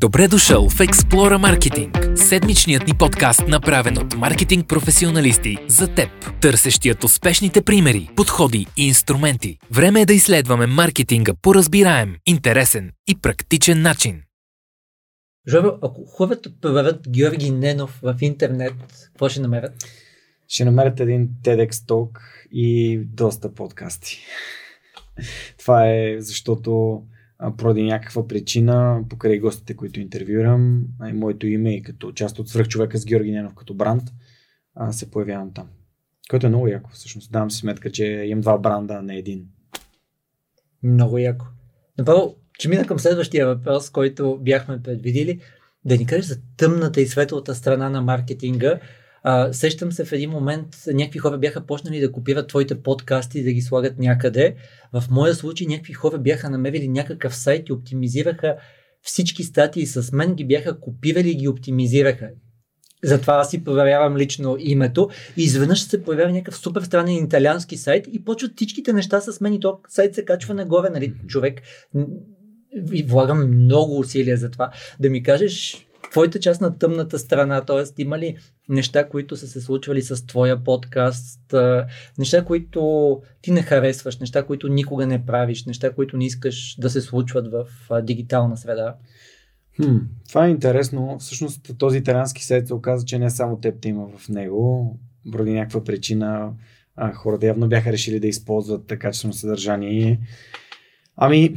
Добре дошъл в Explora Marketing, седмичният ни подкаст, направен от маркетинг професионалисти за теб, търсещият успешните примери, подходи и инструменти. Време е да изследваме маркетинга по разбираем, интересен и практичен начин. Жоро, ако хората проверят Георги Ненов в интернет, какво ще намерят? Ще намерят един TEDx Talk и доста подкасти. Това е защото поради някаква причина, покрай гостите, които интервюирам, и моето име и като част от свръхчовека с Георги Ненов като бранд, се появявам там. Което е много яко, всъщност. Давам си сметка, че имам два бранда, а не един. Много яко. Направо, че мина към следващия въпрос, който бяхме предвидили, да ни кажеш за тъмната и светлата страна на маркетинга а, сещам се в един момент, някакви хора бяха почнали да копират твоите подкасти и да ги слагат някъде. В моя случай някакви хора бяха намерили някакъв сайт и оптимизираха всички статии с мен, ги бяха копирали и ги оптимизираха. Затова аз си проверявам лично името. И изведнъж се появява някакъв супер странен италиански сайт и почват всичките неща с мен и то сайт се качва нагоре, нали, човек. Влагам много усилия за това. Да ми кажеш твоята част на тъмната страна, т.е. има ли неща, които са се случвали с твоя подкаст, неща, които ти не харесваш, неща, които никога не правиш, неща, които не искаш да се случват в дигитална среда? Хм, това е интересно. Всъщност този италиански сайт се оказа, че не само теб те има в него. Поради някаква причина а, хората явно бяха решили да използват качествено съдържание. Ами,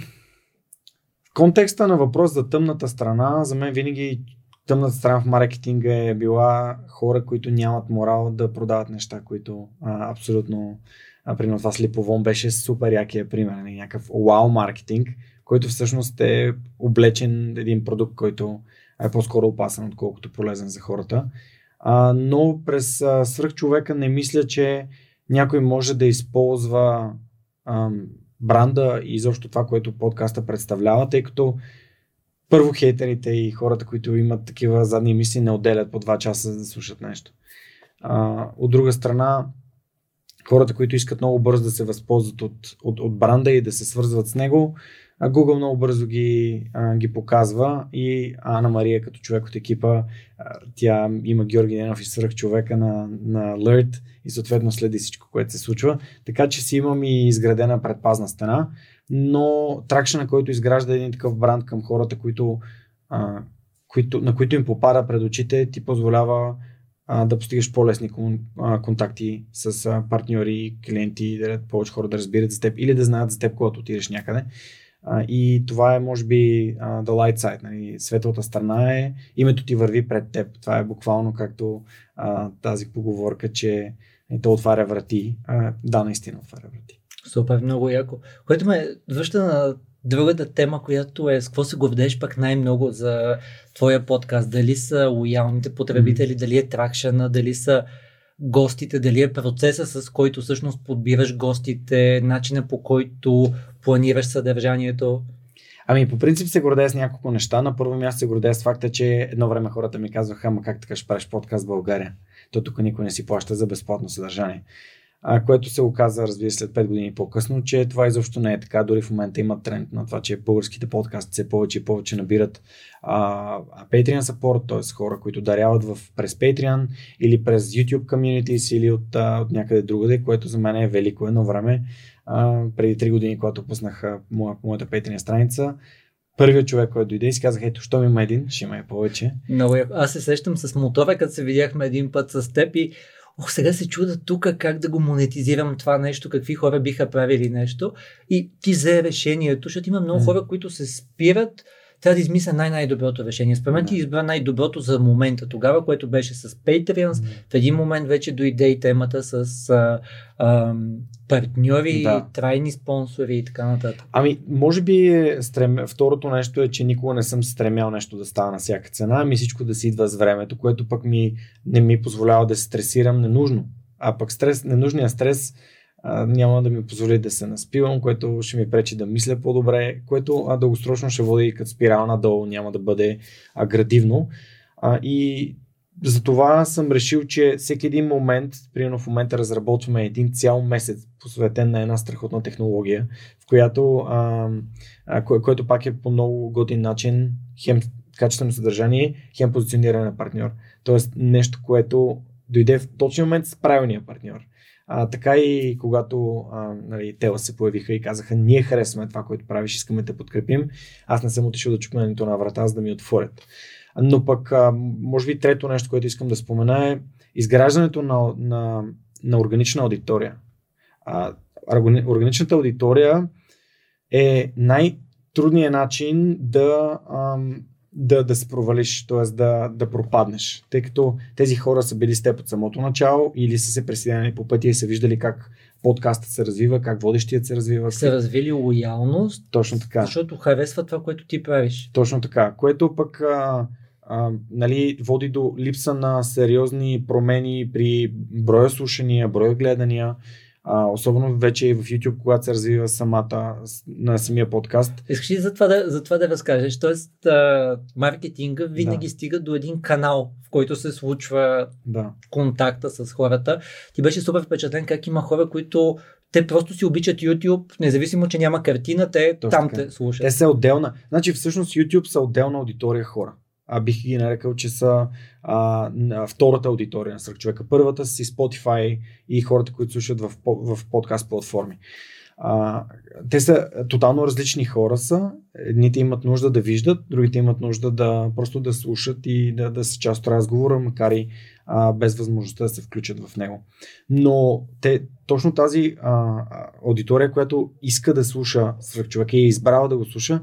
в контекста на въпрос за тъмната страна, за мен винаги тъмната страна в маркетинга е била хора, които нямат морал да продават неща, които а, абсолютно а, примерно това с Липовон беше супер якия пример, нали, някакъв вау маркетинг, който всъщност е облечен един продукт, който е по-скоро опасен, отколкото полезен за хората. А, но през а, свръхчовека не мисля, че някой може да използва а, бранда и изобщо това, което подкаста представлява, тъй като първо хейтерите и хората, които имат такива задни мисли, не отделят по 2 часа за да слушат нещо. А, от друга страна, хората, които искат много бързо да се възползват от, от, от бранда и да се свързват с него, Google много бързо ги, а, ги показва и Ана Мария като човек от екипа, а, тя има Георги Ненов и свръх човека на, на Alert и съответно следи всичко, което се случва. Така че си имам и изградена предпазна стена но тракшена, който изгражда един такъв бранд към хората, които, а, които, на които им попада пред очите, ти позволява а, да постигаш по-лесни кон, а, контакти с а, партньори, клиенти, да повече хора да разбират за теб или да знаят за теб, когато отидеш някъде. А, и това е, може би, the light side. Нали? Светлата страна е, името ти върви пред теб. Това е буквално както а, тази поговорка, че то отваря врати. А, да, наистина отваря врати. Супер, много яко. Което ме връща на другата тема, която е с какво се гордееш пък най-много за твоя подкаст. Дали са лоялните потребители, mm-hmm. дали е тракшена, дали са гостите, дали е процеса, с който всъщност подбираш гостите, начина по който планираш съдържанието. Ами, по принцип се гордея с няколко неща. На първо място се гордея с факта, че едно време хората ми казваха, ама как така ще правиш подкаст в България? То тук никой не си плаща за безплатно съдържание а, което се оказа, разбира се, след 5 години по-късно, че това изобщо не е така. Дори в момента има тренд на това, че българските подкасти все повече и повече набират а, Patreon support, т.е. хора, които даряват в, през Patreon или през YouTube communities или от, а, от някъде другаде, което за мен е велико едно време. А, преди 3 години, когато пуснах моя, моята Patreon страница, първият човек, който дойде и си казах, ето, що ми има един, ще има и повече. Много Аз се сещам с мотора, като се видяхме един път с теб и ох, сега се чуда тук как да го монетизирам това нещо, какви хора биха правили нещо. И ти взе решението, защото има много хора, които се спират, трябва да измисля най-най-доброто решение. Според мен ти избра най-доброто за момента тогава, което беше с Patreon. В един момент вече дойде и темата с а, а, партньори, да. трайни спонсори и така нататък. Ами, може би е стрем... второто нещо е, че никога не съм стремял нещо да става на всяка цена, ами всичко да си идва с времето, което пък ми не ми позволява да се стресирам ненужно. А пък стрес, ненужният стрес няма да ми позволи да се наспивам, което ще ми пречи да мисля по-добре, което а, дългосрочно ще води като спирал надолу, няма да бъде а, градивно. А, и затова съм решил, че всеки един момент, примерно в момента разработваме един цял месец, посветен на една страхотна технология, в която, а, а, кое, което пак е по много годин начин, хем качествено съдържание, хем позициониране на партньор. Тоест нещо, което дойде в точния момент с правилния партньор. А, така и когато а, нали, Тела се появиха и казаха, ние харесваме това, което правиш, искаме да подкрепим, аз не съм отишъл да чукна нито на врата, за да ми отворят. Но пък, а, може би трето нещо, което искам да спомена е изграждането на, на, на органична аудитория. А, органичната аудитория е най-трудният начин да, ам, да, да се провалиш, т.е. Да, да пропаднеш. Тъй като тези хора са били с теб от самото начало или са се присъединени по пътя и са виждали как подкастът се развива, как водещият се развива. Са развили лоялност. Точно така. Защото харесва това, което ти правиш. Точно така. Което пък а, а, нали, води до липса на сериозни промени при броя слушания, броя гледания. А, особено вече и в YouTube, когато се развива самата, на самия подкаст. Искаш ли за това да, за това да разкажеш? Тоест, а, маркетинга винаги да. стига до един канал, в който се случва да. контакта с хората. Ти беше супер впечатлен как има хора, които те просто си обичат YouTube, независимо, че няма картина, те Точно там така. те слушат. Те са отделна. Значи всъщност YouTube са отделна аудитория хора а, бих ги нарекал, че са а, втората аудитория на човека. Първата си Spotify и хората, които слушат в, в подкаст платформи. А, те са тотално различни хора са. Едните имат нужда да виждат, другите имат нужда да просто да слушат и да, да са част от разговора, макар и а, без възможността да се включат в него. Но те, точно тази а, аудитория, която иска да слуша човек и е избрала да го слуша,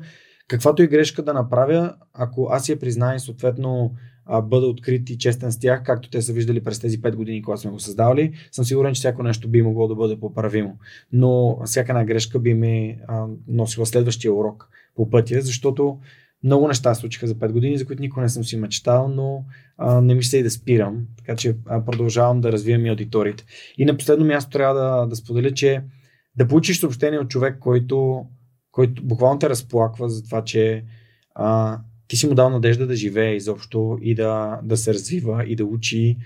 каквато и грешка да направя, ако аз я призная и съответно бъда открит и честен с тях, както те са виждали през тези 5 години, когато сме го създавали, съм сигурен, че всяко нещо би могло да бъде поправимо. Но всяка една грешка би ми а, носила следващия урок по пътя, защото много неща случиха за 5 години, за които никога не съм си мечтал, но а, не мисля и да спирам, така че а, продължавам да развивам и аудиторите. И на последно място трябва да, да споделя, че да получиш съобщение от човек, който който буквално те разплаква за това, че а, ти си му дал надежда да живее изобщо и да, да се развива и да учи.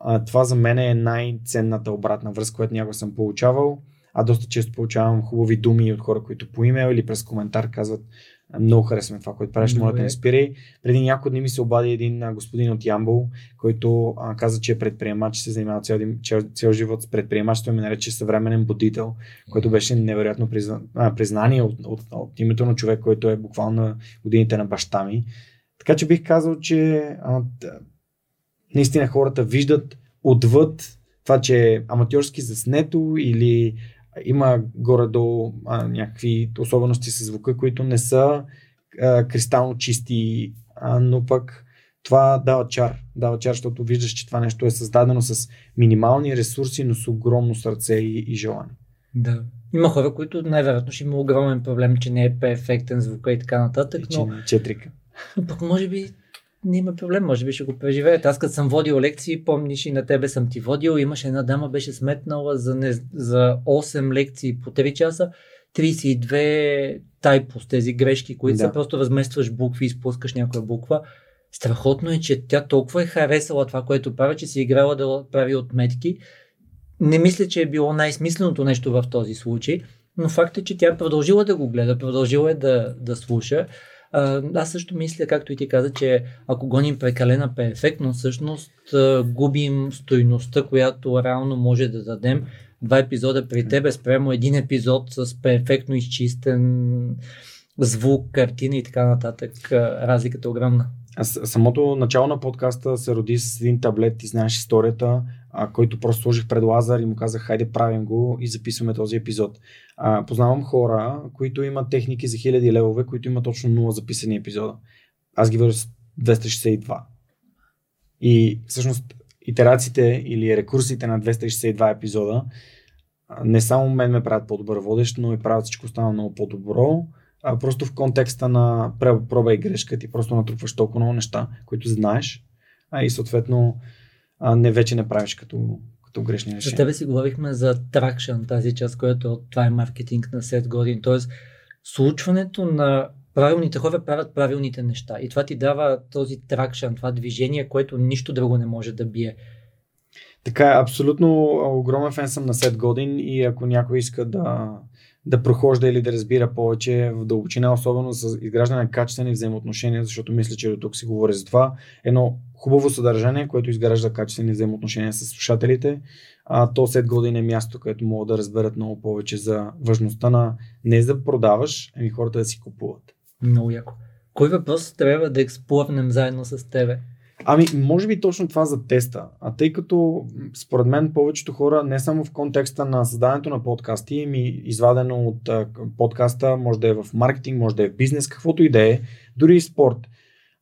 А, това за мен е най-ценната обратна връзка, която някога съм получавал. А доста често получавам хубави думи от хора, които по имейл или през коментар казват много харесваме това, което правиш, моля да не спирай. Преди няколко дни ми се обади един а, господин от Ямбол, който а, каза, че е предприемач, се занимава цял, цял, цял живот с предприемачество и ме нарече съвременен будител, което беше невероятно призна, а, признание от, от, от, от името на човек, който е буквално на годините на баща ми. Така че бих казал, че а, наистина хората виждат отвъд това, че е аматьорски заснето или има горе-долу а, някакви особености с звука, които не са а, кристално чисти, а, но пък това дава чар. Дава чар, защото виждаш, че това нещо е създадено с минимални ресурси, но с огромно сърце и, и желание. Да. Има хора, които най-вероятно ще има огромен проблем, че не е перфектен звука и така нататък. И но... Четрика. Но пък може би не има проблем, може би ще го преживеят. Аз като съм водил лекции, помниш и на тебе съм ти водил, имаше една дама, беше сметнала за, не, за 8 лекции по 3 часа, 32 тайпос, тези грешки, които да. са просто разместваш букви и спускаш някоя буква. Страхотно е, че тя толкова е харесала това, което прави, че си играла да прави отметки. Не мисля, че е било най-смисленото нещо в този случай, но факт е, че тя продължила да го гледа, продължила е да, да слуша. Аз също мисля, както и ти каза, че ако гоним прекалена перфектно, всъщност губим стойността, която реално може да дадем. Два епизода при тебе спрямо един епизод с перфектно изчистен звук, картина и така нататък. Разликата е огромна. Самото начало на подкаста се роди с един таблет, ти знаеш историята, а, който просто сложих пред Лазар и му казах, хайде правим го и записваме този епизод. А, познавам хора, които имат техники за хиляди левове, които имат точно 0 записани епизода. Аз ги върши с 262. И всъщност итерациите или рекурсите на 262 епизода не само мен ме правят по-добър водещ, но и правят всичко останало много по-добро. А, просто в контекста на проба и грешка ти просто натрупваш толкова много неща, които знаеш, а и съответно а, не вече не правиш като, като грешни решения. За тебе си говорихме за тракшн, тази част, която това е маркетинг на 7 години. Тоест, случването на правилните хора правят правилните неща. И това ти дава този тракшн, това движение, което нищо друго не може да бие. Така е, абсолютно огромен фен съм на 7 годин и ако някой иска да, да прохожда или да разбира повече в дълбочина, особено с изграждане на качествени взаимоотношения, защото мисля, че до тук си говори за това. Едно хубаво съдържание, което изгражда качествени взаимоотношения с слушателите, а то след година е място, където могат да разберат много повече за важността на не за да продаваш, ами хората да си купуват. Много яко. Кой въпрос трябва да експлорнем заедно с тебе? Ами, може би точно това за теста. А тъй като, според мен, повечето хора, не само в контекста на създаването на подкасти, ми извадено от а, подкаста, може да е в маркетинг, може да е в бизнес, каквото и да е, дори и спорт.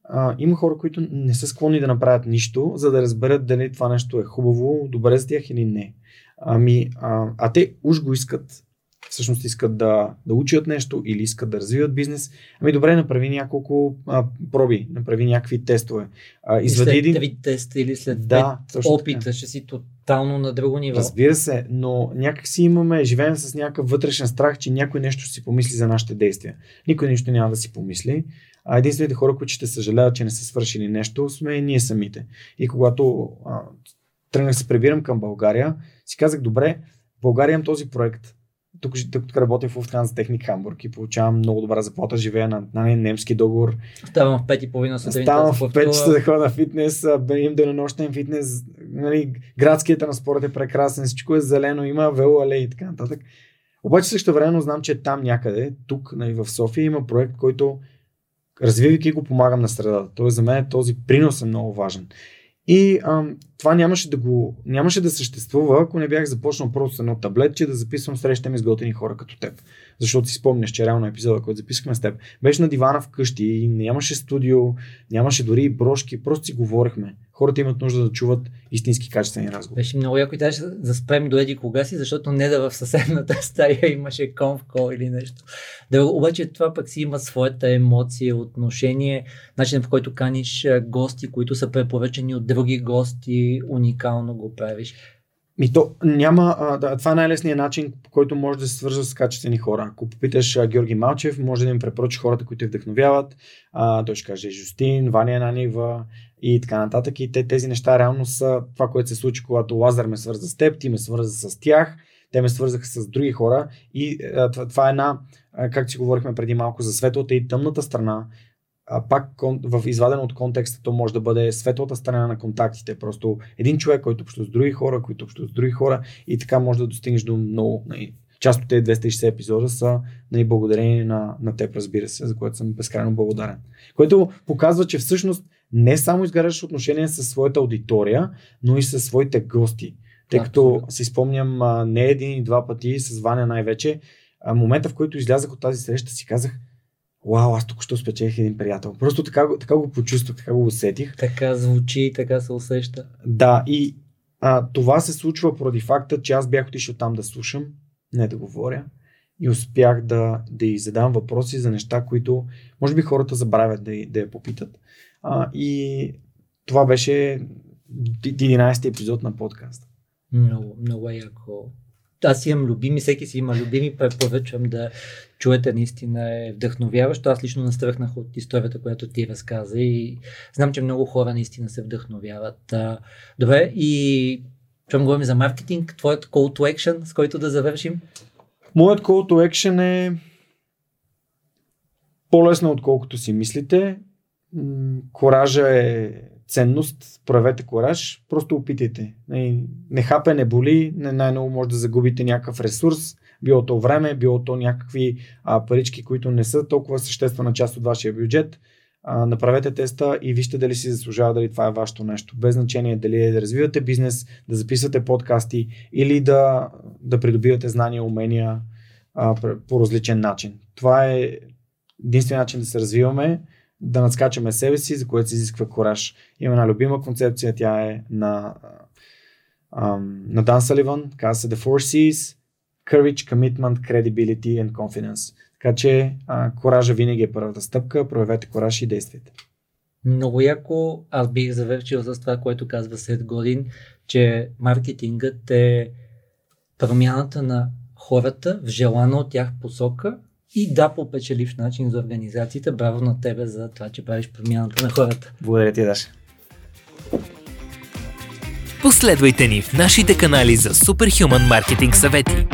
А, има хора, които не са склонни да направят нищо, за да разберат дали това нещо е хубаво, добре за тях или не. Ами, а, а те уж го искат всъщност искат да, да учат нещо или искат да развиват бизнес, ами добре, направи няколко а, проби, направи някакви тестове. А, извади след един... три теста или след да, пет опита, така. ще си тотално на друго ниво. Разбира се, но някак си имаме, живеем с някакъв вътрешен страх, че някой нещо ще си помисли за нашите действия. Никой нищо няма да си помисли. А единствените хора, които ще съжаляват, че не са свършили нещо, сме ние самите. И когато а, тръгнах се пребирам към България, си казах, добре, България имам този проект тук, тук работя в Lufthansa Техник Хамбург и получавам много добра заплата, живея на, на немски договор. Ставам в 5 и половина сутринта. Ставам в 5 часа да ходя на фитнес, имам денонощен фитнес, нали, градският транспорт е прекрасен, всичко е зелено, има велоалей и така нататък. Обаче също времено знам, че там някъде, тук нали, в София има проект, който развивайки го помагам на средата. Тоест за мен този принос е много важен. И ам, това нямаше да го, нямаше да съществува, ако не бях започнал просто с едно таблетче да записвам срещаме с готини хора като теб. Защото си спомняш, че реално епизода, който записахме с теб, беше на дивана вкъщи, и нямаше студио, нямаше дори брошки, просто си говорихме. Хората имат нужда да чуват истински качествени разговори. Беше много яко и трябваше да спрем до еди кога си, защото не да в съседната стая имаше конфкол или нещо. Да, обаче това пък си има своята емоция, отношение, начин по който каниш гости, които са препоръчени от други гости, уникално го правиш. Ми то няма, да, това е най-лесният начин, по който може да се свържа с качествени хора. Ако попиташ а, Георги Малчев, може да им препоръча хората, които те вдъхновяват. А, той ще каже Жустин, Ваня Нанива и така нататък. И те, тези неща реално са това, което се случи, когато Лазар ме свърза с теб, ти ме свърза с тях, те ме свързаха с други хора. И а, това, това е една, както си говорихме преди малко, за светлата и тъмната страна а, пак в извадено от контекста, то може да бъде светлата страна на контактите. Просто един човек, който общува с други хора, който общува с други хора и така може да достигнеш до много. Нали, част от тези 260 епизода са нали, благодарение на, на теб, разбира се, за което съм безкрайно благодарен. Което показва, че всъщност не само изгаряш отношения с своята аудитория, но и с своите гости. Тъй като си спомням не един и два пъти с Ваня най-вече, момента в който излязах от тази среща си казах, Вау, аз тук ще спечелих един приятел. Просто така, така го почувствах, така го усетих. Така звучи, така се усеща. Да, и а, това се случва поради факта, че аз бях отишъл там да слушам, не да говоря. И успях да, да й задам въпроси за неща, които може би хората забравят да, да я попитат. А, и това беше 11 епизод на подкаста. Много, много е яко аз имам любими, всеки си има любими, препоръчвам да чуете, наистина е вдъхновяващо. Аз лично настръхнах от историята, която ти разказа и знам, че много хора наистина се вдъхновяват. Добре, и чувам говорим за маркетинг, твоят call to action, с който да завършим? Моят call to action е по-лесно, отколкото си мислите. Коража е ценност, проявете кораж, просто опитайте. Не, не хапе, не боли, не най-много може да загубите някакъв ресурс, било то време, било то някакви а, парички, които не са толкова съществена част от вашия бюджет. А, направете теста и вижте дали си заслужава, дали това е вашето нещо. Без значение дали е да развивате бизнес, да записвате подкасти или да, да придобивате знания, умения а, по различен начин. Това е единствения начин да се развиваме да надскачаме себе си, за което се изисква кораж. Има една любима концепция, тя е на, на Дан Саливан, казва се The Four C's, Courage, Commitment, Credibility and Confidence. Така че а, коража винаги е първата стъпка, проявете кораж и действайте. Много яко, аз бих завършил с това, което казва Сет Годин, че маркетингът е промяната на хората в желана от тях посока и да, по печелив начин за организацията. Браво на тебе за това, че правиш промяната на хората. Благодаря ти, Даша. Последвайте ни в нашите канали за Superhuman маркетинг съвети.